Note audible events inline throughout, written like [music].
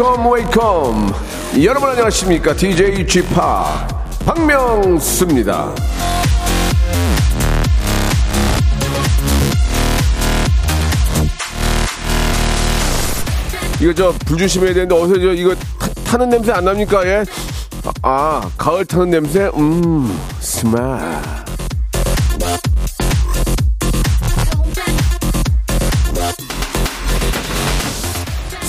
Welcome, welcome. 여러분 안녕하십니까? DJ Chip 박명수입니다. 이거 저 불 조심해야 되는데 어서 저 이거 타, 는 냄새 안 납니까? 예? 아, 아, 가을 타는 냄새? 음, 스마.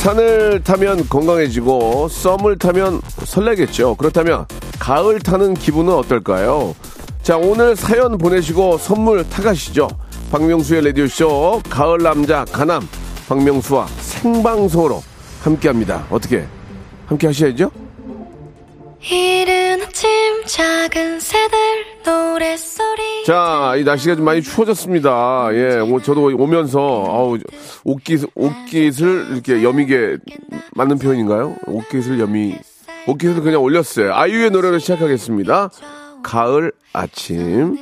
산을 타면 건강해지고 썸을 타면 설레겠죠. 그렇다면 가을 타는 기분은 어떨까요? 자, 오늘 사연 보내시고 선물 타가시죠. 박명수의 라디오쇼 가을 남자 가남 박명수와 생방송으로 함께 합니다. 어떻게? 함께 하셔야죠? 이른 아침 작은 새들 자, 이 날씨가 좀 많이 추워졌습니다. 예, 저도 오면서 아우 옷깃 옷깃을 이렇게 여미게 맞는 표현인가요? 옷깃을 여미 옷깃을 그냥 올렸어요. 아이유의 노래로 시작하겠습니다. 가을 아침.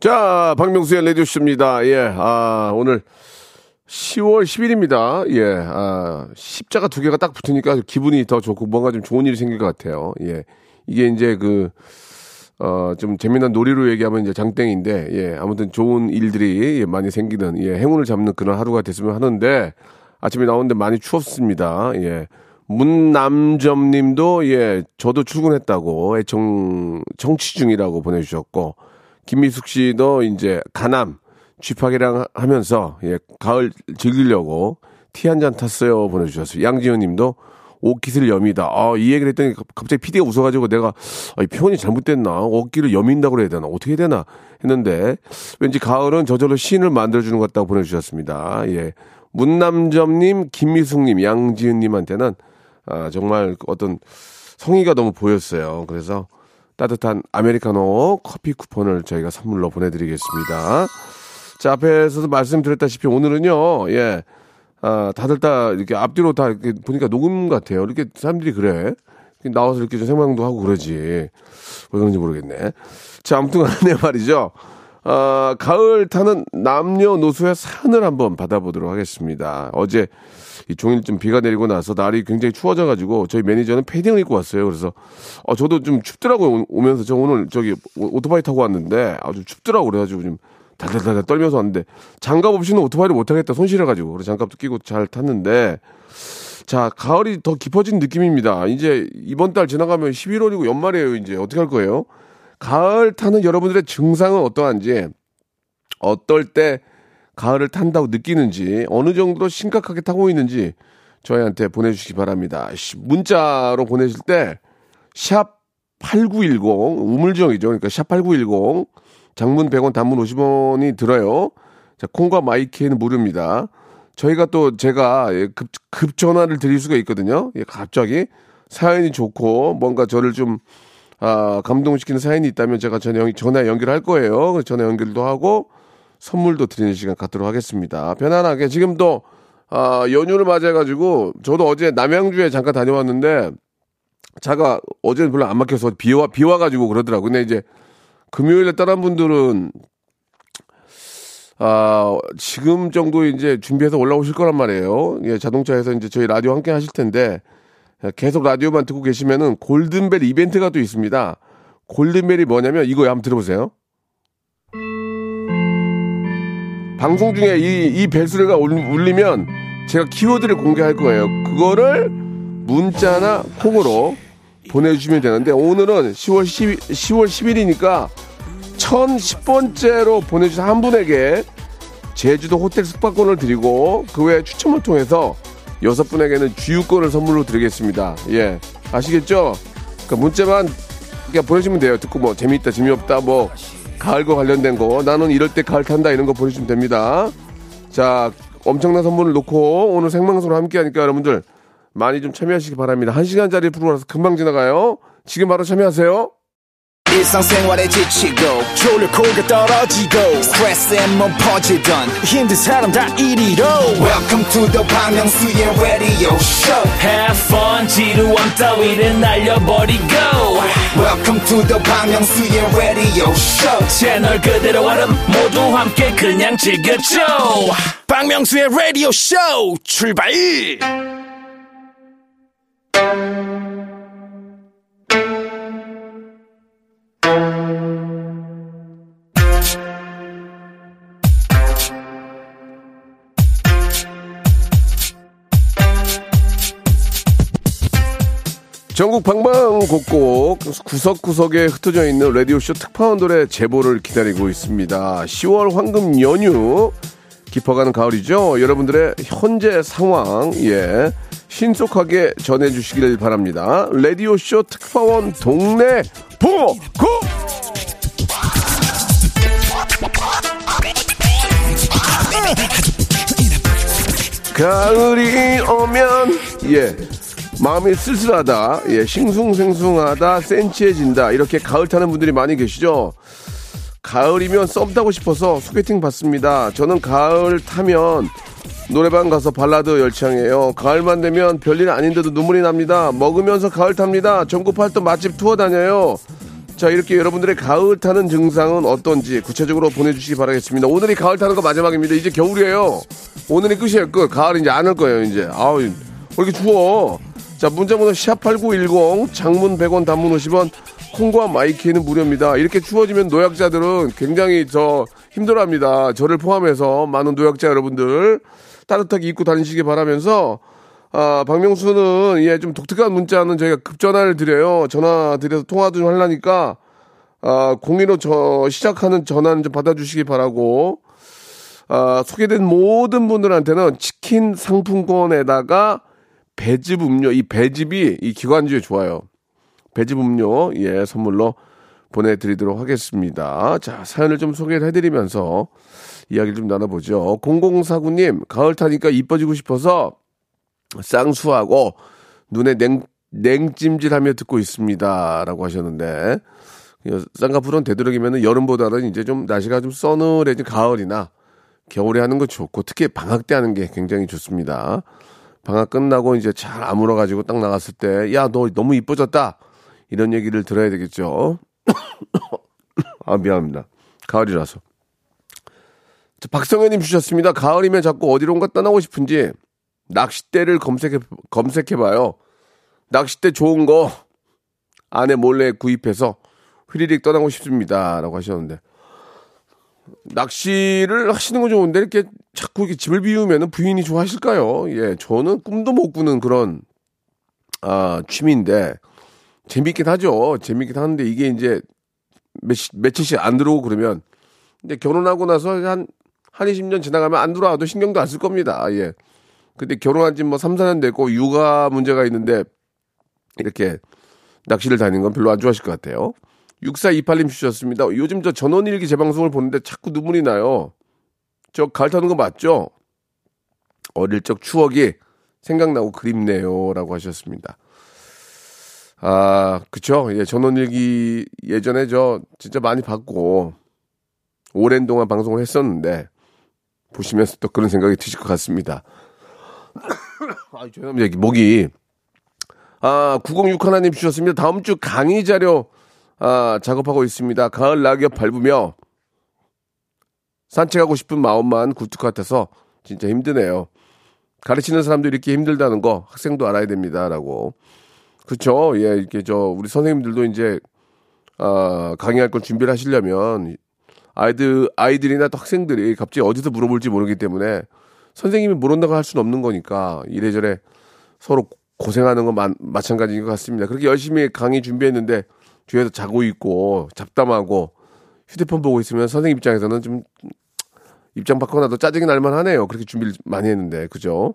자, 박명수의 레디오쇼입니다. 예, 아, 오늘 10월 10일입니다. 예, 아, 십자가 두 개가 딱 붙으니까 기분이 더 좋고 뭔가 좀 좋은 일이 생길 것 같아요. 예. 이게 이제 그, 어, 좀 재미난 놀이로 얘기하면 이제 장땡인데, 예, 아무튼 좋은 일들이 많이 생기는, 예, 행운을 잡는 그런 하루가 됐으면 하는데, 아침에 나오는데 많이 추웠습니다. 예. 문남점 님도, 예, 저도 출근했다고, 애청, 청취 중이라고 보내주셨고, 김미숙 씨도 이제 가남, 쥐파기랑 하면서 예, 가을 즐기려고 티 한 잔 탔어요 보내주셨어요. 양지현 님도 옷깃을 여미다. 아, 이 얘기를 했더니 갑자기 PD가 웃어가지고 내가 아, 이 표현이 잘못됐나? 옷깃을 여민다고 그래야 되나? 어떻게 해야 되나? 했는데 왠지 가을은 저절로 시인을 만들어주는 것 같다고 보내주셨습니다. 예. 문남점님, 김미숙님, 양지은님한테는 아, 정말 어떤 성의가 너무 보였어요. 그래서 따뜻한 아메리카노 커피 쿠폰을 저희가 선물로 보내드리겠습니다. 자, 앞에서도 말씀드렸다시피 오늘은요, 예, 아, 다들 다 이렇게 앞뒤로 다 이렇게 보니까 녹음 같아요. 이렇게 사람들이 그래. 나와서 이렇게 좀 생방도 하고 그러지. 왜 그런지 모르겠네. 자, 아무튼 간에 [laughs] 말이죠. 아, 가을 타는 남녀노소의 산을 한번 받아보도록 하겠습니다. 어제 이 종일 좀 비가 내리고 나서 날이 굉장히 추워져가지고 저희 매니저는 패딩을 입고 왔어요. 그래서 어, 저도 좀 춥더라고요. 오면서 저 오늘 저기 오토바이 타고 왔는데 아주 춥더라고 그래가지고 좀 달달달 떨면서 왔는데 장갑 없이는 오토바이를 못 타겠다 손실해가지고 그래서 장갑도 끼고 잘 탔는데 자 가을이 더 깊어진 느낌입니다. 이제 이번 달 지나가면 11월이고 연말이에요. 이제 어떻게 할 거예요? 가을 타는 여러분들의 증상은 어떠한지 어떨 때 가을을 탄다고 느끼는지 어느 정도로 심각하게 타고 있는지 저희한테 보내주시기 바랍니다. 문자로 보내실 때 샵 8910 우물정이죠. 그러니까 샵 8910 장문 100원, 단문 50원이 들어요. 자, 콩과 my K는 무료입니다. 저희가 또 제가 예, 급, 급 전화를 드릴 수가 있거든요. 예, 갑자기 사연이 좋고 뭔가 저를 좀 아, 감동시키는 사연이 있다면 제가 전화, 전화 연결할 거예요. 전화 연결도 하고 선물도 드리는 시간 갖도록 하겠습니다. 편안하게 지금도 아, 연휴를 맞아가지고 저도 어제 남양주에 잠깐 다녀왔는데 차가 어제는 별로 안 막혀서 비 와 비 와가지고 그러더라고요. 근데 이제 금요일에 다른 분들은 아, 지금 정도 이제 준비해서 올라오실 거란 말이에요. 예, 자동차에서 이제 저희 라디오 함께 하실 텐데 계속 라디오만 듣고 계시면은 골든벨 이벤트가 또 있습니다. 골든벨이 뭐냐면 이거 한번 들어보세요. 방송 중에 이, 이 벨소리가 울리면 제가 키워드를 공개할 거예요. 그거를 문자나 콩으로 보내주시면 되는데 오늘은 10월 10, 10월 10일이니까 1010번째로 보내주신 한 분에게 제주도 호텔 숙박권을 드리고 그 외에 추첨을 통해서 여섯 분에게는 주유권을 선물로 드리겠습니다. 예. 아시겠죠? 그러니까 문자만 그냥 보내주시면 돼요. 듣고 뭐 재미있다, 재미없다, 뭐 가을과 관련된 거 나는 이럴 때 가을 탄다 이런 거 보내주시면 됩니다. 자, 엄청난 선물을 놓고 오늘 생방송으로 함께 하니까 여러분들 많이 좀 참여하시기 바랍니다. 한 시간짜리 프로라서 금방 지나가요. 지금 바로 참여하세요. 일상생활에 지치고, 졸려 코가 떨어지고, 스트레스에 몸 퍼지던, 힘든 사람 다 이리로. welcome to the Bang Myung-soo's radio show Have fun 지루함 따위를 날려버리고 welcome to the Bang Myung-soo's radio show 채널 그대로 얼음 모두 함께 그냥 즐겨줘 박명수의 라디오 쇼 출발! 전국 방방곡곡 구석구석에 흩어져 있는 라디오쇼 특파원들의 제보를 기다리고 있습니다. 10월 황금 연휴 깊어가는 가을이죠. 여러분들의 현재 상황, 예. 신속하게 전해주시길 바랍니다. 라디오쇼 특파원 동네 보고! 가을이 오면, 예. 마음이 쓸쓸하다, 예, 싱숭생숭하다, 센치해진다, 이렇게 가을 타는 분들이 많이 계시죠? 가을이면 썸 타고 싶어서 소개팅 받습니다. 저는 가을 타면 노래방 가서 발라드 열창해요. 가을만 되면 별일 아닌데도 눈물이 납니다. 먹으면서 가을 탑니다. 전국 팔도 맛집 투어 다녀요. 자, 이렇게 여러분들의 가을 타는 증상은 어떤지 구체적으로 보내주시기 바라겠습니다. 오늘이 가을 타는 거 마지막입니다. 이제 겨울이에요. 오늘이 끝이에요, 끝. 가을 이제 안 올 거예요, 이제. 아우, 왜 이렇게 추워? 자, 문자번호 샵8910, 장문 100원, 단문 50원, 콩과 my K는 무료입니다. 이렇게 추워지면 노약자들은 굉장히 저 힘들어합니다. 저를 포함해서 많은 노약자 여러분들 따뜻하게 입고 다니시기 바라면서 아, 박명수는 예, 좀 독특한 문자는 저희가 급전화를 드려요. 전화 드려서 통화 좀 하려니까 아, 02로 저 시작하는 전화는 좀 받아주시기 바라고 아, 소개된 모든 분들한테는 치킨 상품권에다가 배즙 음료, 이 배즙이 이 기관지에 좋아요. 배즙 음료, 예, 선물로 보내드리도록 하겠습니다. 자, 사연을 좀 소개를 해드리면서 이야기를 좀 나눠보죠. 0049님, 가을 타니까 이뻐지고 싶어서 쌍수하고 눈에 냉, 냉찜질하며 듣고 있습니다. 라고 하셨는데, 쌍꺼풀은 되도록이면 여름보다는 이제 좀 날씨가 좀 서늘해진 가을이나 겨울에 하는 거 좋고, 특히 방학 때 하는 게 굉장히 좋습니다. 방학 끝나고 이제 잘 아물어가지고 딱 나갔을 때, 야, 너 너무 이뻐졌다. 이런 얘기를 들어야 되겠죠. [coughs] 아, 미안합니다. 가을이라서. 자, 박성현님 주셨습니다. 가을이면 자꾸 어디론가 떠나고 싶은지 낚싯대를 검색해, 검색해봐요. 낚싯대 좋은 거 안에 몰래 구입해서 휘리릭 떠나고 싶습니다. 라고 하셨는데. 낚시를 하시는 건 좋은데 이렇게 자꾸 이렇게 집을 비우면 부인이 좋아하실까요? 예, 저는 꿈도 못 꾸는 그런 아 취미인데 재밌긴 하죠. 재밌긴 하는데 이게 이제 며칠, 며칠씩 안 들어오고 그러면 근데 결혼하고 나서 한, 한 20년 지나가면 안 들어와도 신경도 안 쓸 겁니다. 예. 근데 결혼한 지 뭐 3, 4년 됐고 육아 문제가 있는데 이렇게 낚시를 다니는 건 별로 안 좋아하실 것 같아요. 6428님 주셨습니다. 요즘 저 전원일기 재방송을 보는데 자꾸 눈물이 나요. 저 가을 타는 거 맞죠? 어릴 적 추억이 생각나고 그립네요. 라고 하셨습니다. 아, 그쵸. 예, 전원일기 예전에 저 진짜 많이 봤고, 오랜 동안 방송을 했었는데, 보시면서 또 그런 생각이 드실 것 같습니다. [coughs] 아, 죄송합니다. 목이. 아, 906 하나님 주셨습니다. 다음 주 강의 자료, 아, 작업하고 있습니다. 가을 낙엽 밟으며 산책하고 싶은 마음만 굴뚝 같아서 진짜 힘드네요. 가르치는 사람도 이렇게 힘들다는 거 학생도 알아야 됩니다. 라고. 그렇죠. 예, 이렇게 저 우리 선생님들도 이제 아, 강의할 걸 준비를 하시려면 아이들 아이들이나 또 학생들이 갑자기 어디서 물어볼지 모르기 때문에 선생님이 모른다고 할 수는 없는 거니까 이래저래 서로 고생하는 건 마, 마찬가지인 것 같습니다. 그렇게 열심히 강의 준비했는데 뒤에서 자고 있고 잡담하고 휴대폰 보고 있으면 선생님 입장에서는 좀 입장 바꿔놔도 짜증이 날만 하네요. 그렇게 준비를 많이 했는데 그죠?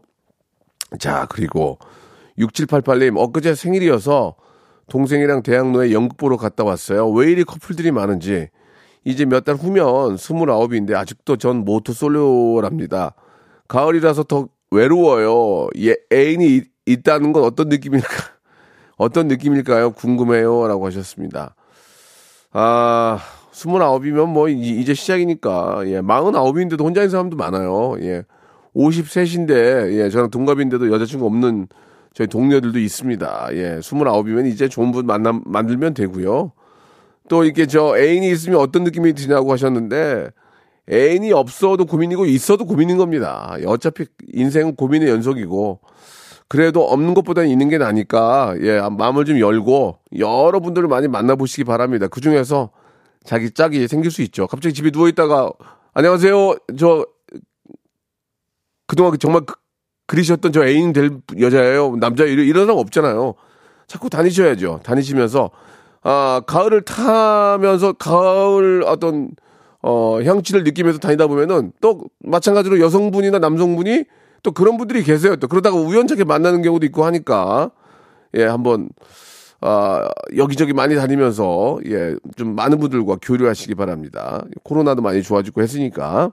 자 그리고 6788님, 엊그제 생일이어서 동생이랑 대학로에 연극 보러 갔다 왔어요. 왜 이리 커플들이 많은지. 이제 몇 달 후면 29인데 아직도 전 모토 솔로랍니다. 가을이라서 더 외로워요. 예, 애인이 있다는 건 어떤 느낌일까? 어떤 느낌일까요? 궁금해요. 라고 하셨습니다. 아, 스물아홉이면 뭐 이제 시작이니까 예, 마흔아홉인데도 혼자 있는 사람도 많아요. 예. 53인데 예, 저랑 동갑인데도 여자친구 없는 저희 동료들도 있습니다. 예, 29이면 이제 좋은 분 만나 만들면 되고요. 또 이렇게 저 애인이 있으면 어떤 느낌이 드냐고 하셨는데 애인이 없어도 고민이고 있어도 고민인 겁니다. 어차피 인생은 고민의 연속이고 그래도 없는 것보다는 있는 게 나니까 예 마음을 좀 열고 여러분들을 많이 만나보시기 바랍니다. 그 중에서 자기 짝이 생길 수 있죠. 갑자기 집에 누워 있다가 안녕하세요. 저 그동안 정말 그, 그리셨던 저 애인 될 여자예요. 남자 이런, 이런 사람 없잖아요. 자꾸 다니셔야죠. 다니시면서 아 가을을 타면서 가을 어떤 어 향취를 느끼면서 다니다 보면은 또 마찬가지로 여성분이나 남성분이 또 그런 분들이 계세요. 또 그러다가 우연찮게 만나는 경우도 있고 하니까 예 한번 아 여기저기 많이 다니면서 예 좀 많은 분들과 교류하시기 바랍니다. 코로나도 많이 좋아지고 했으니까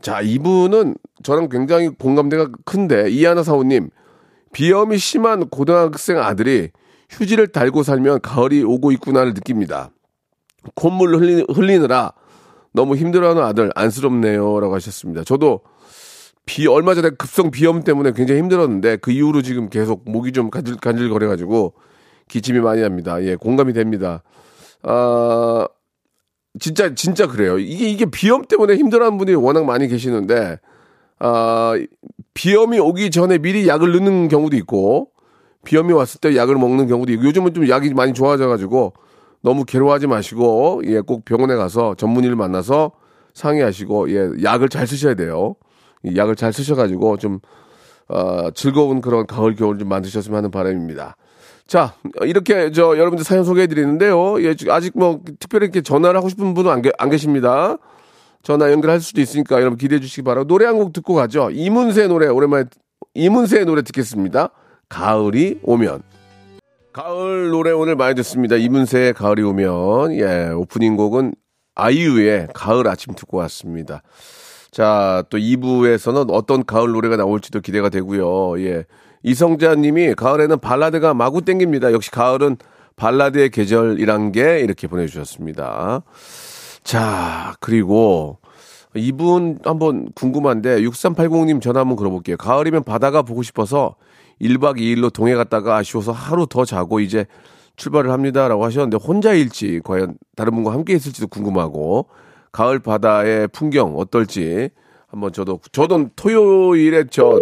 자, 이분은 저랑 굉장히 공감대가 큰데, 이하나 사원님, 비염이 심한 고등학생 아들이 휴지를 달고 살면 가을이 오고 있구나를 느낍니다. 콧물 흘리, 흘리느라 너무 힘들어하는 아들 안쓰럽네요. 라고 하셨습니다. 저도 비, 얼마 전에 급성 비염 때문에 굉장히 힘들었는데 그 이후로 지금 계속 목이 좀 간질, 간질거려 가지고 기침이 많이 납니다. 예, 공감이 됩니다. 아, 진짜 진짜 그래요. 이게 이게 비염 때문에 힘들어하는 분이 워낙 많이 계시는데 아 비염이 오기 전에 미리 약을 넣는 경우도 있고 비염이 왔을 때 약을 먹는 경우도 있고 요즘은 좀 약이 많이 좋아져 가지고 너무 괴로워하지 마시고 예 꼭 병원에 가서 전문의를 만나서 상의하시고 예 약을 잘 쓰셔야 돼요. 약을 잘 쓰셔 가지고 좀 어, 즐거운 그런 가을 겨울 좀 만드셨으면 하는 바람입니다. 자, 이렇게 저 여러분들 사연 소개해 드리는데요. 예, 아직 뭐 특별히 이렇게 전화를 하고 싶은 분은 안, 계, 안 계십니다. 전화 연결할 수도 있으니까 여러분 기대해 주시기 바라고 노래 한 곡 듣고 가죠. 이문세 노래 오랜만에 이문세 노래 듣겠습니다. 가을이 오면. 가을 노래 오늘 많이 듣습니다. 이문세의 가을이 오면. 예, 오프닝 곡은 아이유의 가을 아침 듣고 왔습니다. 자, 또 2부에서는 어떤 가을 노래가 나올지도 기대가 되고요. 예. 이성자 님이 가을에는 발라드가 마구 땡깁니다. 역시 가을은 발라드의 계절이란 게 이렇게 보내주셨습니다. 자, 그리고 이분 한번 궁금한데 6380님 전화 한번 걸어볼게요. 가을이면 바다가 보고 싶어서 1박 2일로 동해 갔다가 아쉬워서 하루 더 자고 이제 출발을 합니다라고 하셨는데 혼자일지 과연 다른 분과 함께 있을지도 궁금하고 가을 바다의 풍경 어떨지 한번 저도 저도 토요일에 저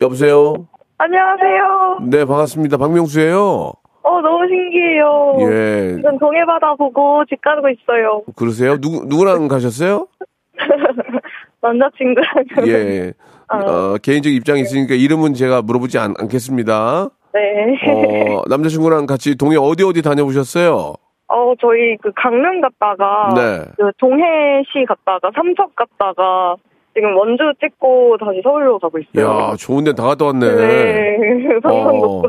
여보세요? 안녕하세요. 네, 반갑습니다. 박명수예요. 어, 너무 신기해요. 예. 지금 동해 바다 보고 집 가고 있어요. 그러세요? 누구, 누구랑 가셨어요? [laughs] 남자친구랑. 예. 어. 어, 개인적 입장이 있으니까 이름은 제가 물어보지 않, 겠습니다 네. 어, 남자친구랑 같이 동해 어디 어디 다녀보셨어요? 어, 저희 그 강릉 갔다가. 네. 그 동해시 갔다가 삼척 갔다가 지금 원주 찍고 다시 서울로 가고 있어요. 야, 좋은 데 다 갔다 왔네. 네. 어.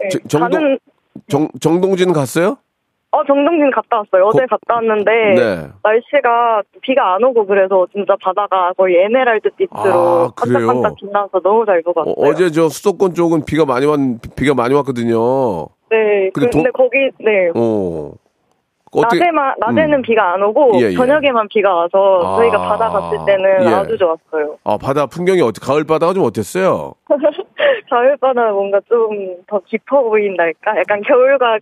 네. 저- 정동- 가는, 정, 정동진 갔어요? 어, 정동진 갔다 왔어요. 어제 거- 갔다 왔는데. 네. 날씨가 비가 안 오고 그래서 진짜 바다가 거의 에메랄드 빛으로 아? 반짝반짝 빛나서 너무 잘 보고 어, 왔어요. 어 제 저 수도권 쪽은 비가 많이 왔, 비가 많이 왔거든요. 네. 근데 근데, 도- 거기 네. 어. 어떻게, 낮에만 낮에는 음. 비가 안 오고 예, 예. 저녁에만 비가 와서 아, 저희가 바다 갔을 때는 예. 아주 좋았어요. 아, 바다 풍경이 어떻게, 가을 바다가 좀 어땠어요? [laughs] 가을 바다는 뭔가 좀 더 깊어 보인달까? 약간 겨울과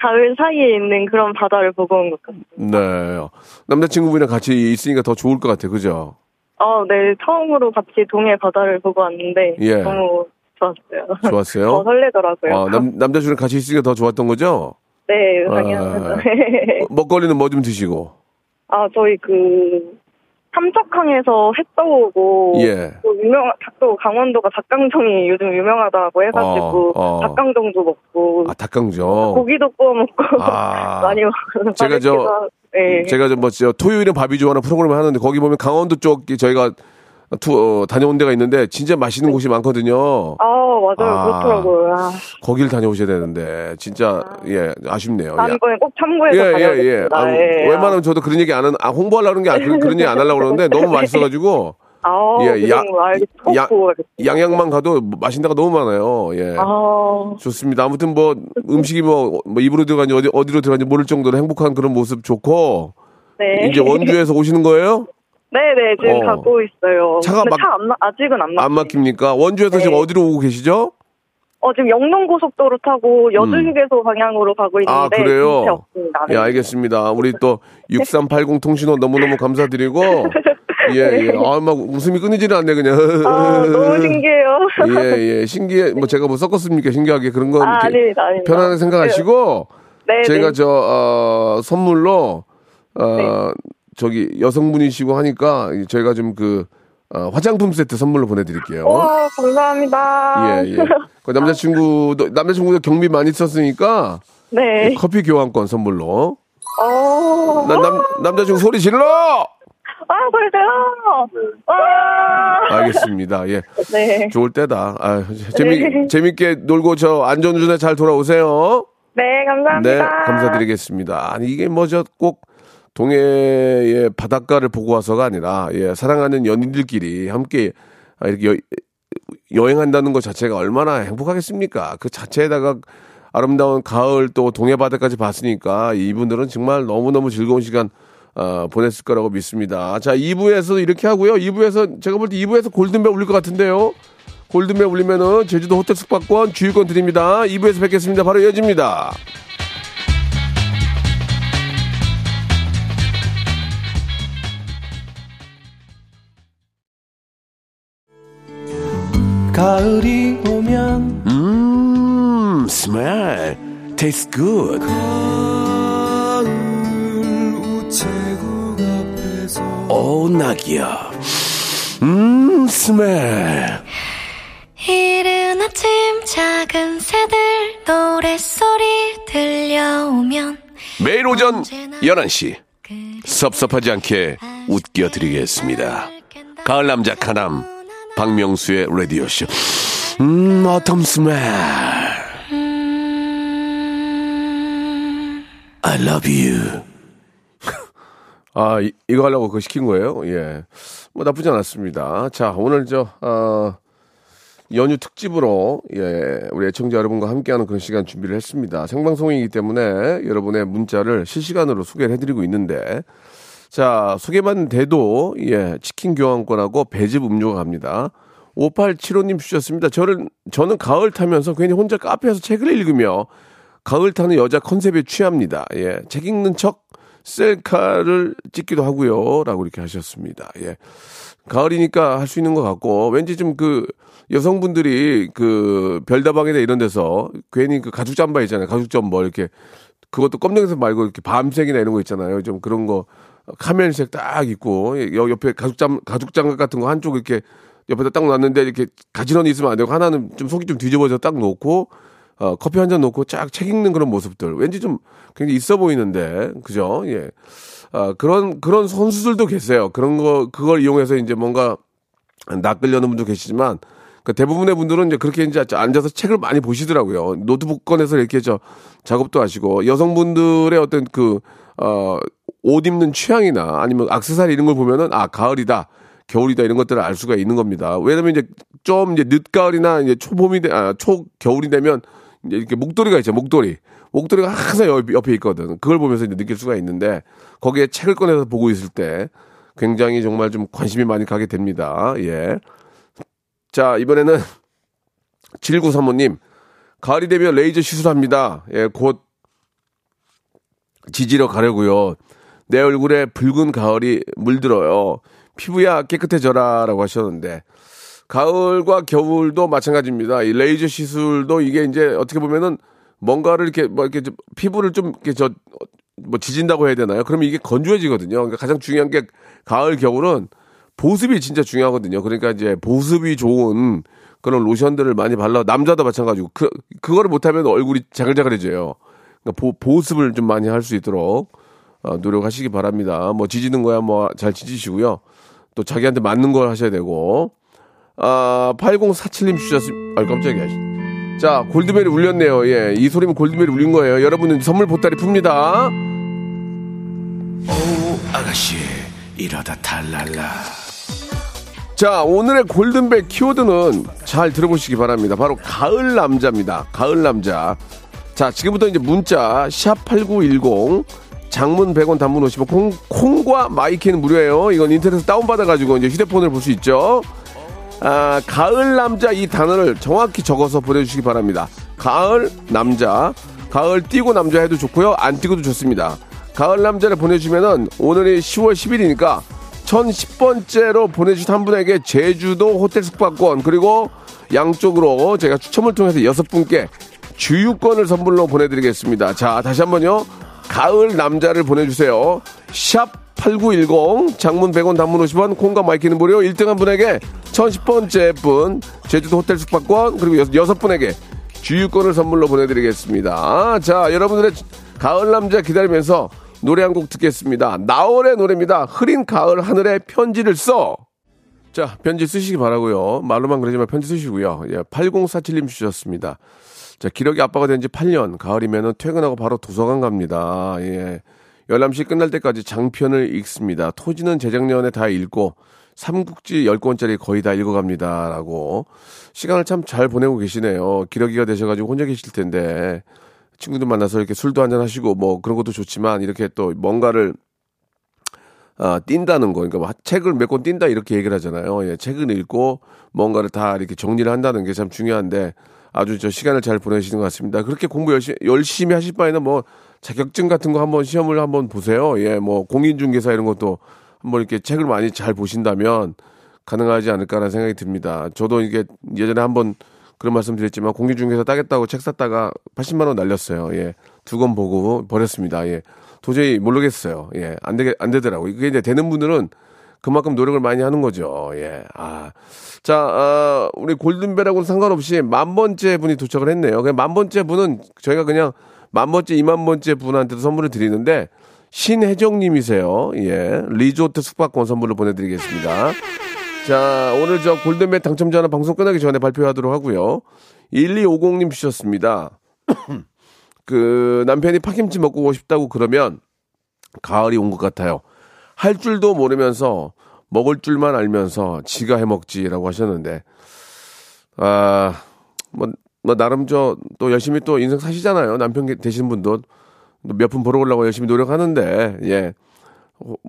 가, 을 사이에 있는 그런 바다를 보고 온 것 같아요. 네. 남자친구분이랑 같이 있으니까 더 좋을 것 같아, 그죠? 어, 네 처음으로 같이 동해 바다를 보고 왔는데 예. 너무 좋았어요. 좋았어요? 더 설레더라고요. 아, 남, 남자친구랑 같이 있으니까 더 좋았던 거죠? 네, 아. 당연하죠. [laughs] 먹거리는 뭐 좀 드시고. 아, 저희 그 삼척항에서 회 떠오고 예. 또 유명 닭도 강원도가 닭강정이 요즘 유명하다고 해가지고 어, 어. 닭강정도 먹고 아, 닭강정. 고기도 구워 먹고 아. [laughs] 많이 먹고 제가 저- 네. 제가 저 뭐, 저 토요일에 밥이 좋아하는 프로그램을 하는데 거기 보면 강원도 쪽 저희가 투, 어, 다녀온 데가 있는데 진짜 맛있는 곳이 많거든요. 아 맞아요 아. 그렇더라고요. 아, 거길 다녀오셔야 되는데 진짜 예 아쉽네요. 야. 다음번에 꼭 참고해서 예, 예, 예. 다녀오겠습니다. 아, 예. 웬만하면 저도 그런 얘기 안, 하는, 아, 홍보하려는 게, 아, 그런, 그런 얘기 안 하려고 그러는데 너무 [laughs] 맛있어 가지고, 아, 예, 그 야- 야-. 양양만 가도 맛있는 데가 너무 많아요. 예. 아, 좋습니다. 아무튼 뭐 음식이 뭐, 뭐 입으로 들어가는지 어디, 어디로 들어가는지 모를 정도로 행복한 그런 모습 좋고 네. 이제 원주에서 오시는 거예요? 네네, 지금 어. 가고 있어요. 차가 막- 차 안, 마- 아직은 안 막. 안 막힙니까? 원주에서 네. 지금 어디로 오고 계시죠? 어, 지금 영동 고속도로 타고 여주 휴게소 방향으로 가고 있는데. 음. 아, 그래요? 진짜 없습니다. 네. 예, 알겠습니다. 우리 또 6380 통신원 너무너무 감사드리고 [laughs] 예, 예. 아, 막 웃음이 끊이지는 않네 그냥. 아, 너무 신기해요. [laughs] 예, 예. 신기해. 뭐 제가 뭐 섞었습니까? 신기하게 그런 건 아, 이렇게 아닙니다, 아닙니다. 편안하게 생각하시고 네, 제가 네. 저 어, 선물로 어, 저기 여성분이시고 하니까 저희가 좀그 어, 화장품 세트 선물로 보내드릴게요. 와, 감사합니다. 예, 예. 그 남자친구도 남자친구도 경비 많이 썼으니까 네. 커피 교환권 선물로. 어. 나, 남 남자친구 소리 질러. 아, 그러세요? 와. 알겠습니다. 예. 네. 좋을 때다. 아, 재미 네. 재밌게 놀고 저 안전운전에 잘 돌아오세요. 네, 감사합니다. 네, 감사드리겠습니다. 아니 이게 뭐 저 꼭 동해의 바닷가를 보고 와서가 아니라 예, 사랑하는 연인들끼리 함께 아, 이렇게 여, 여행한다는 것 자체가 얼마나 행복하겠습니까? 그 자체에다가 아름다운 가을 또 동해 바다까지 봤으니까 이분들은 정말 너무너무 즐거운 시간 어, 보냈을 거라고 믿습니다. 자, 2부에서 이렇게 하고요. 2부에서 제가 볼 때 2부에서 골든벨 울릴 것 같은데요. 골든벨 울리면은 제주도 호텔 숙박권 주유권 드립니다. 2부에서 뵙겠습니다. 바로 이어집니다. 가을이 오면 음, 스멜. Tastes good. 오, 낙이야. 음, 스멜. 이른 아침 작은 새들 노랫소리 들려오면 매일 오전 11시 섭섭하지 않게 웃겨드리겠습니다. 가을 남자 카남 박명수의 라디오쇼. 음, 어텀 스멜. I love you. 아, 이, 이거 하려고 그거 시킨 거예요? 예. 뭐 나쁘지 않았습니다. 자, 오늘 저, 어, 연휴 특집으로, 예, 우리 애청자 여러분과 함께하는 그런 시간 준비를 했습니다. 생방송이기 때문에 여러분의 문자를 실시간으로 소개를 해드리고 있는데, 자, 소개만 돼도, 예, 치킨 교환권하고 배즙 음료가 갑니다. 5875님 주셨습니다. 저는, 저는 가을 타면서 괜히 혼자 카페에서 책을 읽으며 가을 타는 여자 컨셉에 취합니다. 예, 책 읽는 척 셀카를 찍기도 하고요. 라고 이렇게 하셨습니다. 예. 가을이니까 할 수 있는 것 같고, 왠지 좀 그 여성분들이 그 별다방이나 이런 데서 괜히 그 가죽 잠바 있잖아요. 가죽 잠바 이렇게 그것도 검정색 말고 이렇게 밤색이나 이런 거 있잖아요. 좀 그런 거 카멜색 딱여 옆에 가죽 잠 가죽 장갑 같은 거 한쪽 이렇게 옆에다 딱 놨는데 이렇게 가지런히 있으면 안 되고 하나는 좀 속이 좀 뒤집어져 딱 놓고 어, 커피 한 잔 놓고 쫙 책 읽는 그런 모습들 왠지 좀 굉장히 있어 보이는데 그죠? 예. 아, 그런 그런 선수들도 계세요. 그런 거 그걸 이용해서 이제 뭔가 낚으려는 분도 계시지만 그 대부분의 분들은 이제 그렇게 이제 앉아서 책을 많이 보시더라고요. 노트북 꺼내서 이렇게 저 작업도 하시고 여성분들의 어떤 그 어, 옷 입는 취향이나 아니면 악세사리 이런 걸 보면은 아 가을이다. 겨울이다 이런 것들을 알 수가 있는 겁니다. 왜냐면 이제 좀 이제 늦가을이나 이제 초봄이 되, 아, 초겨울이 되면 이제 이렇게 목도리가 있죠. 목도리. 목도리가 항상 옆, 옆에 있거든. 그걸 보면서 이제 느낄 수가 있는데 거기에 책을 꺼내서 보고 있을 때 굉장히 정말 좀 관심이 많이 가게 됩니다. 예. 자, 이번에는 [laughs] 7935님. 가을이 되면 레이저 시술합니다. 예, 곧 지지러 가려고요. 내 얼굴에 붉은 가을이 물들어요. 피부야 깨끗해져라 라고 하셨는데 가을과 겨울도 마찬가지입니다. 이 레이저 시술도 이게 이제 어떻게 보면은 뭔가를 이렇게 뭐 이렇게 좀 피부를 좀 이렇게 저 뭐 지진다고 해야 되나요? 그러면 이게 건조해지거든요. 그러니까 가장 중요한 게 가을 겨울은 보습이 진짜 중요하거든요. 그러니까 이제 보습이 좋은 그런 로션들을 많이 발라 남자도 마찬가지고 그 그거를 못하면 얼굴이 자글자글해져요. 그러니까 보, 보습을 좀 많이 할 수 있도록 어, 노력하시기 바랍니다. 뭐 지지는 거야 뭐 잘 지지시고요. 또 자기한테 맞는 걸 하셔야 되고 아 8047님 주셨습니다. 아 깜짝이야. 자 골드벨이 울렸네요. 예, 이 소리면 골드벨이 울린 거예요. 여러분은 선물 보따리 풉니다. 오 아가씨 이러다 탈랄라 자, 오늘의 골든벨 키워드는 잘 들어보시기 바랍니다. 바로 가을 남자입니다. 가을 남자. 자, 지금부터 이제 문자 샵8910 장문 100원 단문 오시면 콩, 콩과 my K는 무료예요. 이건 인터넷에서 다운받아가지고 이제 휴대폰을 볼 수 있죠. 아, 가을 남자 이 단어를 정확히 적어서 보내주시기 바랍니다. 가을 남자. 가을 띄고 남자 해도 좋고요. 안 띄고도 좋습니다. 가을 남자를 보내주면은 오늘이 10월 10일이니까 1010번째로 보내주신 한 분에게 제주도 호텔 숙박권 그리고 양쪽으로 제가 추첨을 통해서 여섯 분께 주유권을 선물로 보내드리겠습니다. 자, 다시 한번요. 가을 남자를 보내주세요. 샵 8910 장문 100원 단문 50원 콩과 my K는 무료 1등 한 분에게 1010번째 분 제주도 호텔 숙박권 그리고 여섯, 여섯 분에게 주유권을 선물로 보내드리겠습니다. 자, 여러분들의 가을 남자 기다리면서 노래 한 곡 듣겠습니다. 나얼의 노래입니다. 흐린 가을 하늘에 편지를 써. 자, 편지 쓰시기 바라고요. 말로만 그러지만 편지 쓰시고요. 예, 8047님 주셨습니다. 자, 기러기 아빠가 된 지 8년. 가을이면은 퇴근하고 바로 도서관 갑니다. 예. 열람시 끝날 때까지 장편을 읽습니다. 토지는 재작년에 다 읽고 삼국지 10권짜리 거의 다 읽어갑니다. 라고 시간을 참 잘 보내고 계시네요. 기러기가 되셔가지고 혼자 계실 텐데 친구들 만나서 이렇게 술도 한잔 하시고 뭐 그런 것도 좋지만 이렇게 또 뭔가를 아, 뛴다는 거. 그러니까 뭐 책을 몇 권 뛴다 이렇게 얘기를 하잖아요. 예, 책을 읽고 뭔가를 다 이렇게 정리를 한다는 게 참 중요한데 아주 저 시간을 잘 보내시는 것 같습니다. 그렇게 공부 열심히, 열심히 하실 바에는 뭐 자격증 같은 거 한번 시험을 한번 보세요. 예, 뭐 공인중개사 이런 것도 한번 이렇게 책을 많이 잘 보신다면 가능하지 않을까라는 생각이 듭니다. 저도 이게 예전에 한번 그런 말씀 드렸지만 공인중개사 따겠다고 책 샀다가 80만 원 날렸어요. 예. 두 권 보고 버렸습니다. 예. 도저히 모르겠어요. 예. 안 되게 안 되더라고요. 이게 이제 되는 분들은 그만큼 노력을 많이 하는 거죠. 예. 아. 자, 아, 우리 골든벨하고는 상관없이 만 번째 분이 도착을 했네요. 그냥 만 번째 분은 저희가 그냥 만 번째, 이만 번째 분한테도 선물을 드리는데 신혜정님이세요. 예. 리조트 숙박권 선물로 보내드리겠습니다. 자, 오늘 저 골든벨 당첨자는 방송 끝나기 전에 발표하도록 하고요. 1250님 주셨습니다. [clears throat] 그 남편이 파김치 먹고 싶다고 그러면 가을이 온 것 같아요. 할 줄도 모르면서 먹을 줄만 알면서 지가 해 먹지라고 하셨는데 아, 뭐, 뭐 나름 저 또 열심히 또 인생 사시잖아요. 남편 되신 분도 몇 푼 벌어오려고 열심히 노력하는데 예.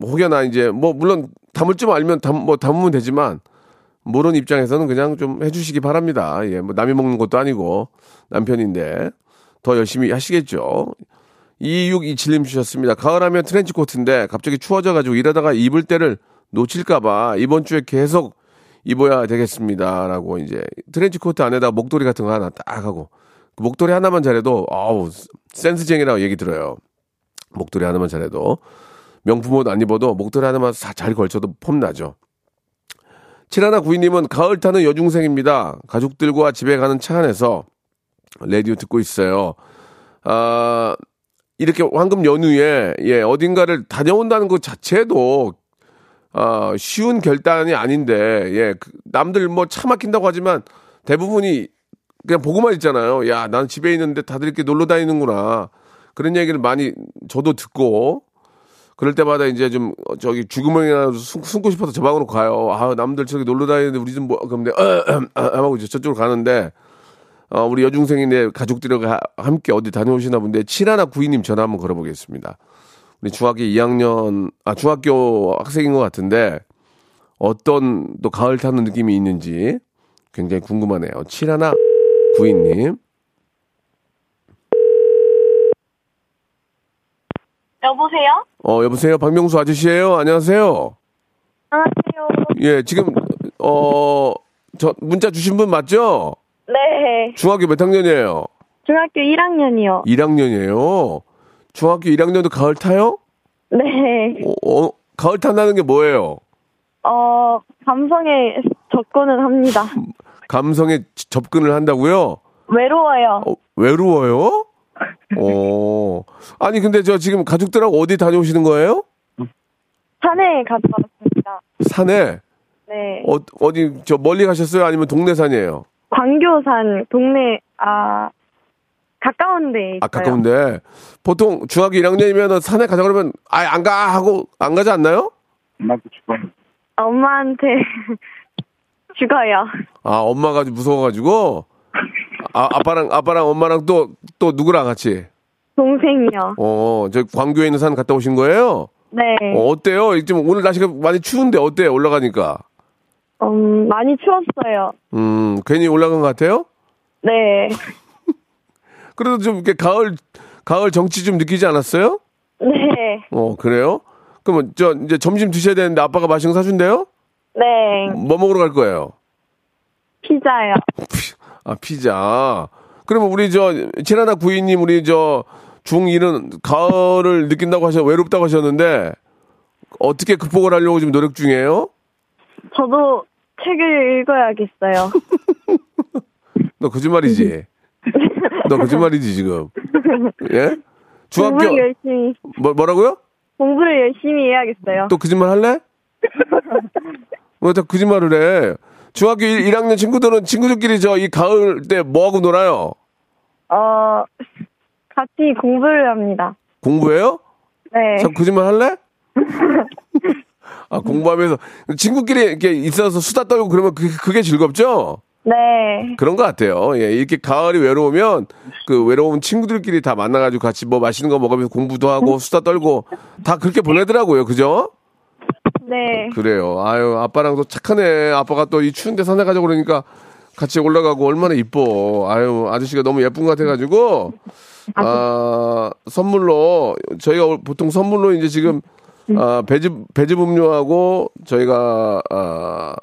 혹여나 이제 뭐 물론 담을 줄 알면 담, 뭐 담으면 되지만 모르는 입장에서는 그냥 좀 해주시기 바랍니다. 예, 뭐 남이 먹는 것도 아니고 남편인데 더 열심히 하시겠죠. 2627님 주셨습니다. 가을하면 트렌치 코트인데 갑자기 추워져가지고 일하다가 입을 때를 놓칠까봐 이번 주에 계속 입어야 되겠습니다. 라고 이제 트렌치 코트 안에다 목도리 같은 거 하나 딱 하고 그 목도리 하나만 잘해도 아우 센스쟁이라고 얘기 들어요. 목도리 하나만 잘해도 명품 옷 안 입어도 목도리 하나만 잘 걸쳐도 폼 나죠. 칠하나 구이님은 가을 타는 여중생입니다. 가족들과 집에 가는 차 안에서 레디오 듣고 있어요. 아, 이렇게 황금 연휴에, 예, 어딘가를 다녀온다는 것 자체도, 아, 쉬운 결단이 아닌데, 예, 그 남들 뭐 차 막힌다고 하지만 대부분이 그냥 보고만 있잖아요. 야, 난 집에 있는데 다들 이렇게 놀러 다니는구나. 그런 얘기를 많이 저도 듣고, 그럴 때마다 이제 좀 어, 저기 죽음이나 숨고 싶어서 저 방으로 가요. 아 남들 저기 놀러 다니는데 우리 좀 뭐 그럼 내가 [clears throat] 하고 저쪽으로 가는데 어 우리 여중생인데 가족들과 함께 어디 다녀오시나 본데 칠하나 구이님 전화 한번 걸어보겠습니다. 우리 중학교 2학년 아 중학교 학생인 것 같은데 어떤 또 가을 타는 느낌이 있는지 굉장히 궁금하네요. 칠하나 구이님. 여보세요? 어, 여보세요? 박명수 아저씨예요 안녕하세요. 안녕하세요. 예, 지금, 어, 저, 문자 주신 분 맞죠? 네. 중학교 몇 학년이에요? 중학교 1학년이요. 1학년이에요. 중학교 1학년도 가을 타요? 네. 어, 어, 가을 탄다는 게 뭐예요? 어, 감성에 접근을 합니다. 감성에 지- 접근을 한다고요? 외로워요. 어, 외로워요? 어. 아니, 근데 저 지금 가족들하고 어디 다녀오시는 거예요? 산에 갔다 왔습니다. 산에? 네. 어, 어디, 저 멀리 가셨어요? 아니면 동네 산이에요? 광교산 동네 아 가까운 데 있어요. 아, 가까운데. 보통 중학교 1학년이면 산에 가자 그러면, 아, 안 가! 하고, 안 가지 않나요? 아, 엄마한테 죽어요. 아, [laughs] 엄마가 좀 무서워가지고. 아, 아빠랑, 아빠랑 엄마랑 또, 또 누구랑 같이? 동생이요. 어, 저 광교에 있는 산 갔다 오신 거예요? 네. 어, 어때요? 좀 오늘 날씨가 많이 추운데 어때요? 올라가니까. 음, 많이 추웠어요. 음, 괜히 올라간 것 같아요? 네. [laughs] 그래도 좀 이렇게 가을, 가을 정치 좀 느끼지 않았어요? 네. 어, 그래요? 그러면 저 이제 점심 드셔야 되는데 아빠가 맛있는 거 사준대요? 네. 뭐 먹으러 갈 거예요? 피자요. [laughs] 아, 피자. 그러면 우리 저, 칠하나 구이님, 우리 저, 중2는 가을을 느낀다고 하셔, 외롭다고 하셨는데, 어떻게 극복을 하려고 지금 노력 중이에요? 저도 책을 읽어야겠어요. [laughs] 너 거짓말이지? [laughs] 너 거짓말이지, 지금? 예? 중학교, 공부를 열심히, 뭐, 뭐라고요? 공부를 열심히 해야겠어요. 또 거짓말 할래? [laughs] 왜또 거짓말을 해? 중학교 1, 학년 친구들은 친구들끼리 저 이 가을 때 뭐하고 놀아요? 어, 같이 공부를 합니다. 공부해요? 네. 참 거짓말 할래? 아, 공부하면서 친구끼리 이렇게 있어서 수다 떨고 그러면 그게, 그게 즐겁죠? 네. 그런 것 같아요. 예, 이렇게 가을이 외로우면 그 외로운 친구들끼리 다 만나가지고 같이 뭐 맛있는 거 먹으면서 공부도 하고 수다 떨고 다 그렇게 보내더라고요. 그죠? 네. 그래요. 아유, 아빠랑도 착하네. 아빠가 또 이 추운데 산에 가자고 그러니까 같이 올라가고 얼마나 이뻐. 아유, 아저씨가 너무 예쁜 것 같아가지고, 아, 선물로, 저희가 보통 선물로 이제 지금, 아, 배즙, 배즙 음료하고 저희가, 아,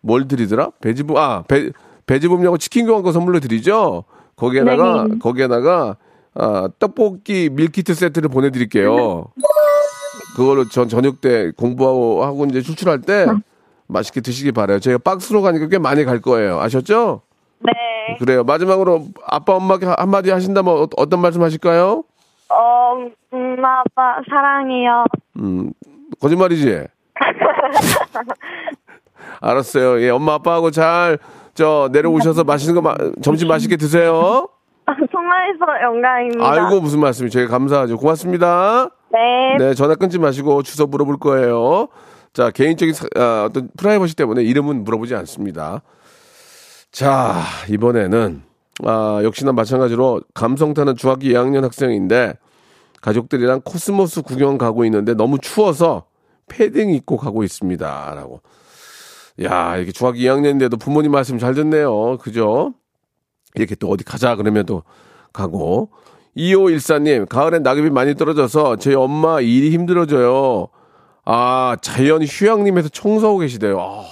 뭘 드리더라? 배즙, 아, 배, 배즙 음료하고 치킨 교환권 선물로 드리죠? 거기에다가, 네. 거기에다가, 아, 떡볶이 밀키트 세트를 보내드릴게요. 그걸로 전 저녁 때 공부하고 하고 이제 출출할 때 맛있게 드시기 바라요. 저희가 박스로 가니까 꽤 많이 갈 거예요. 아셨죠? 네. 그래요. 마지막으로 아빠 엄마께 한마디 하신다면 어- 어떤 말씀 하실까요? 어, 엄마, 아빠, 사랑해요. 음, 거짓말이지? [laughs] 알았어요. 예, 엄마 아빠하고 잘 저 내려오셔서 맛있는 거 마- 점심 맛있게 드세요. 통화해서 영광입니다. 아이고 무슨 말씀이 저희 감사하죠. 고맙습니다. 네. 네, 전화 끊지 마시고 주소 물어볼 거예요. 자, 개인적인 사- 아, 어떤 프라이버시 때문에 이름은 물어보지 않습니다. 자, 이번에는 아, 역시나 마찬가지로 감성 타는 중학교 2학년 학생인데 가족들이랑 코스모스 구경 가고 있는데 너무 추워서 패딩 입고 가고 있습니다. 라고. 야, 이렇게 중학교 2학년인데도 부모님 말씀 잘 듣네요. 그죠? 이렇게 또 어디 가자 그러면 또 가고. 2514님, 가을엔 낙엽이 많이 떨어져서 저희 엄마 일이 힘들어져요. 아, 자연 휴양림에서 청소하고 계시대요. 아,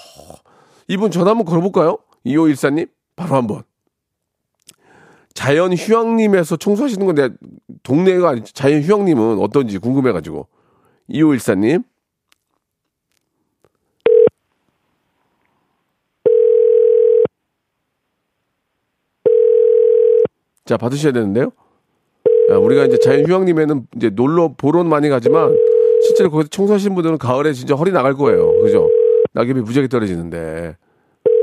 이분 전화 한번 걸어볼까요? 2514님? 바로 한번. 자연 휴양림에서 청소하시는 건데, 동네가 아니, 자연 휴양림은 어떤지 궁금해가지고. 2514님? 자, 받으셔야 되는데요. 야, 우리가 이제 자연 휴양림에는 이제 놀러 보러는 많이 가지만 실제로 거기서 청소하시는 분들은 가을에 진짜 허리 나갈 거예요. 그죠? 낙엽이 무지하게 떨어지는데.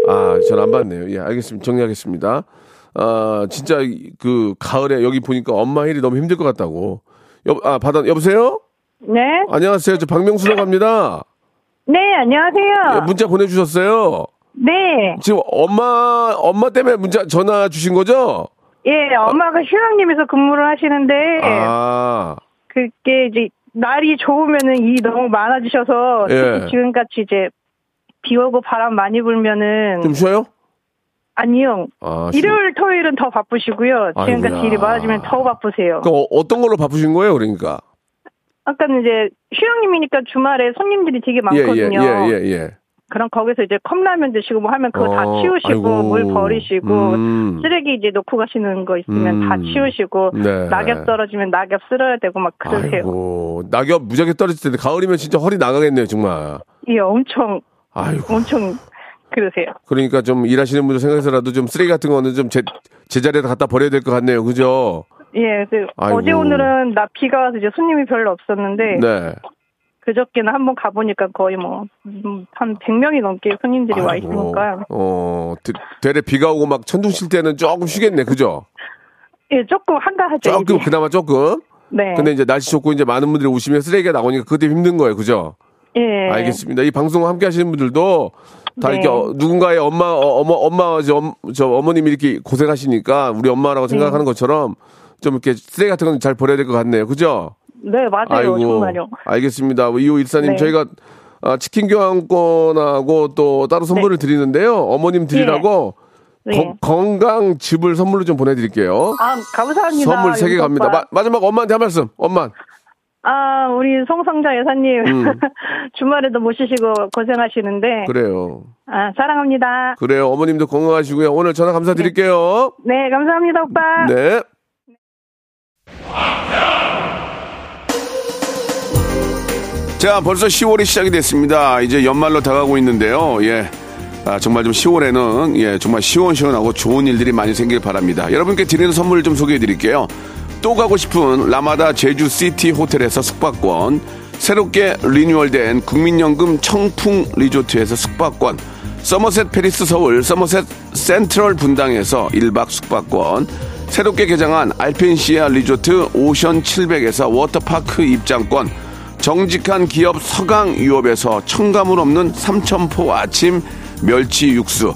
아, 전안 받네요. 예, 알겠습니다. 정리하겠습니다. 아, 진짜 이- 그 가을에 여기 보니까 엄마 일이 너무 힘들 것 같다고. 여, 아, 받아, 여보세요? 네. 안녕하세요. 저 박명수라고 합니다. 네, 예, 안녕하세요. 문자 보내주셨어요. 네. 지금 엄마, 엄마 때문에 문자, 전화 주신 거죠? 예, 엄마가 휴양림에서 근무를 하시는데, 아, 그게 이제, 날이 좋으면은 일이 너무 많아지셔서, 예. 지금같이 이제, 비 오고 바람 많이 불면은, 좀 쉬어요? 아니요. 아, 쉬- 일요일, 토요일은 더 바쁘시고요. 아이고야. 일이 많아지면 더 바쁘세요. 어- 어떤 걸로 바쁘신 거예요, 그러니까? 아까는 이제, 휴양림이니까 주말에 손님들이 되게 예, 예, 많거든요. 예, 예, 예. 그럼 거기서 이제 컵라면 드시고 뭐 하면 그거 다 어, 치우시고, 아이고. 물 버리시고, 음. 쓰레기 이제 놓고 가시는 거 있으면 음. 다 치우시고 네. 낙엽 떨어지면 낙엽 쓸어야 되고 막 그러세요. 아이고, 낙엽 무지하게 떨어질 텐데, 가을이면 진짜 허리 나가겠네요, 정말. 예, 엄청 아이고. 엄청 그러세요. 그러니까 좀 일하시는 분들 생각해서라도 좀 쓰레기 같은 거는 좀 제, 제자리에다 갖다 버려야 될 것 같네요, 그죠? 예. 어제 오늘은 나 비가 와서 이제 손님이 별로 없었는데 네. 그저께는 한번 가보니까 거의 뭐 한 100명이 넘게 손님들이 와 아이고. 있으니까 어, 되- 되레 비가 오고 막 천둥 칠 때는 조금 쉬겠네, 그죠? 예, 조금 한가하죠. 조금, 이제. 그나마 조금. 네. 근데 이제 날씨 좋고 이제 많은 분들이 오시면 쓰레기가 나오니까 그때 힘든 거예요, 그죠? 예. 알겠습니다. 이 방송 함께 하시는 분들도 다 네. 이렇게 어, 누군가의 엄마, 어, 어머, 엄마, 저, 엄- 저 어머님이 이렇게 고생하시니까 우리 엄마라고 네. 생각하는 것처럼 좀 이렇게 쓰레기 같은 건 잘 버려야 될 것 같네요. 그죠? 네, 맞아요. 정말요. 알겠습니다. 2514님, 네. 저희가 아, 치킨 교환권하고 또 따로 선물을 드리는데요. 어머님 드리라고 네. 거- 건강 즙을 선물로 좀 보내드릴게요. 아, 감사합니다. 선물 세 개 갑니다. 마, 마지막 엄마한테 한 말씀. 엄마. 아, 우리 송성자 여사님. 음. [laughs] 주말에도 모시시고 고생하시는데. 그래요. 아, 사랑합니다. 그래요. 어머님도 건강하시고요. 오늘 전화 감사드릴게요. 네, 감사합니다, 오빠. 네. 자, 벌써 10월이 시작이 됐습니다. 이제 연말로 다가오고 있는데요. 예. 아, 정말 좀 10월에는 예, 정말 시원시원하고 좋은 일들이 많이 생길 바랍니다. 여러분께 드리는 선물을 좀 소개해 드릴게요. 또 가고 싶은 라마다 제주 시티 호텔에서 숙박권, 새롭게 리뉴얼된 국민연금 청풍 리조트에서 숙박권, 서머셋 페리스 서울 서머셋 센트럴 분당에서 1박 숙박권, 새롭게 개장한 알펜시아 리조트 오션 700에서 워터파크 입장권, 정직한 기업 서강유업에서 첨가물 없는 삼천포 아침 멸치 육수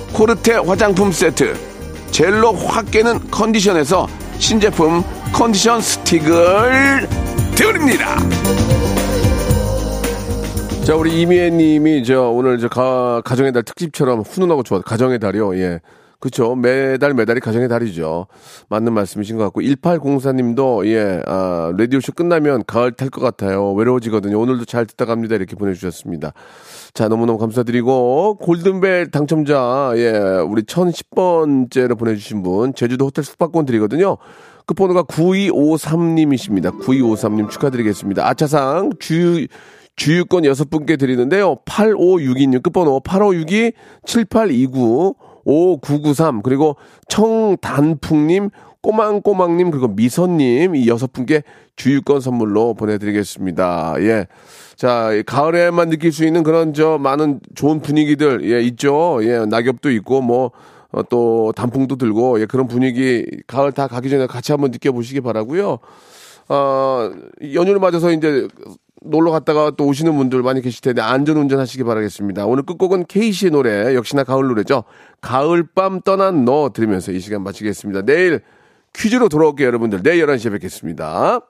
코르테 화장품 세트 젤로 확 깨는 컨디션에서 신제품 컨디션 스틱을 드립니다. 자, 우리 이미애 님이 저 오늘 저 가, 가정의 달 특집처럼 훈훈하고 좋아. 가정의 달이요. 예. 그쵸. 매달 매달이 가정의 달이죠. 맞는 말씀이신 것 같고. 1804 님도, 예, 아, 라디오 쇼 끝나면 가을 탈 것 같아요. 외로워지거든요. 오늘도 잘 듣다 갑니다. 이렇게 보내 주셨습니다. 자, 너무너무 감사드리고, 골든벨 당첨자, 예, 우리 1010번째로 보내 주신 분, 제주도 호텔 숙박권 드리거든요. 끝번호가 9253님이십니다. 9253님 축하드리겠습니다. 아차상 주, 주유권 6분께 드리는데요. 8562님 끝번호 8562 7829 5993 그리고 청단풍님 꼬망꼬망님 그리고 미선님 이 여섯 분께 주유권 선물로 보내드리겠습니다. 예. 자, 이 가을에만 느낄 수 있는 그런 저 많은 좋은 분위기들 예 있죠. 예 낙엽도 있고 뭐 어, 또 단풍도 들고 예 그런 분위기 가을 다 가기 전에 같이 한번 느껴보시기 바라고요. 어, 연휴를 맞아서 이제 놀러 갔다가 또 오시는 분들 많이 계실 텐데 안전 운전하시기 바라겠습니다. 오늘 끝곡은 케이시의 노래 역시나 가을 노래죠. 가을밤 떠난 너 들으면서 이 시간 마치겠습니다. 내일 퀴즈로 돌아올게요, 여러분들. 내일 11시에 뵙겠습니다.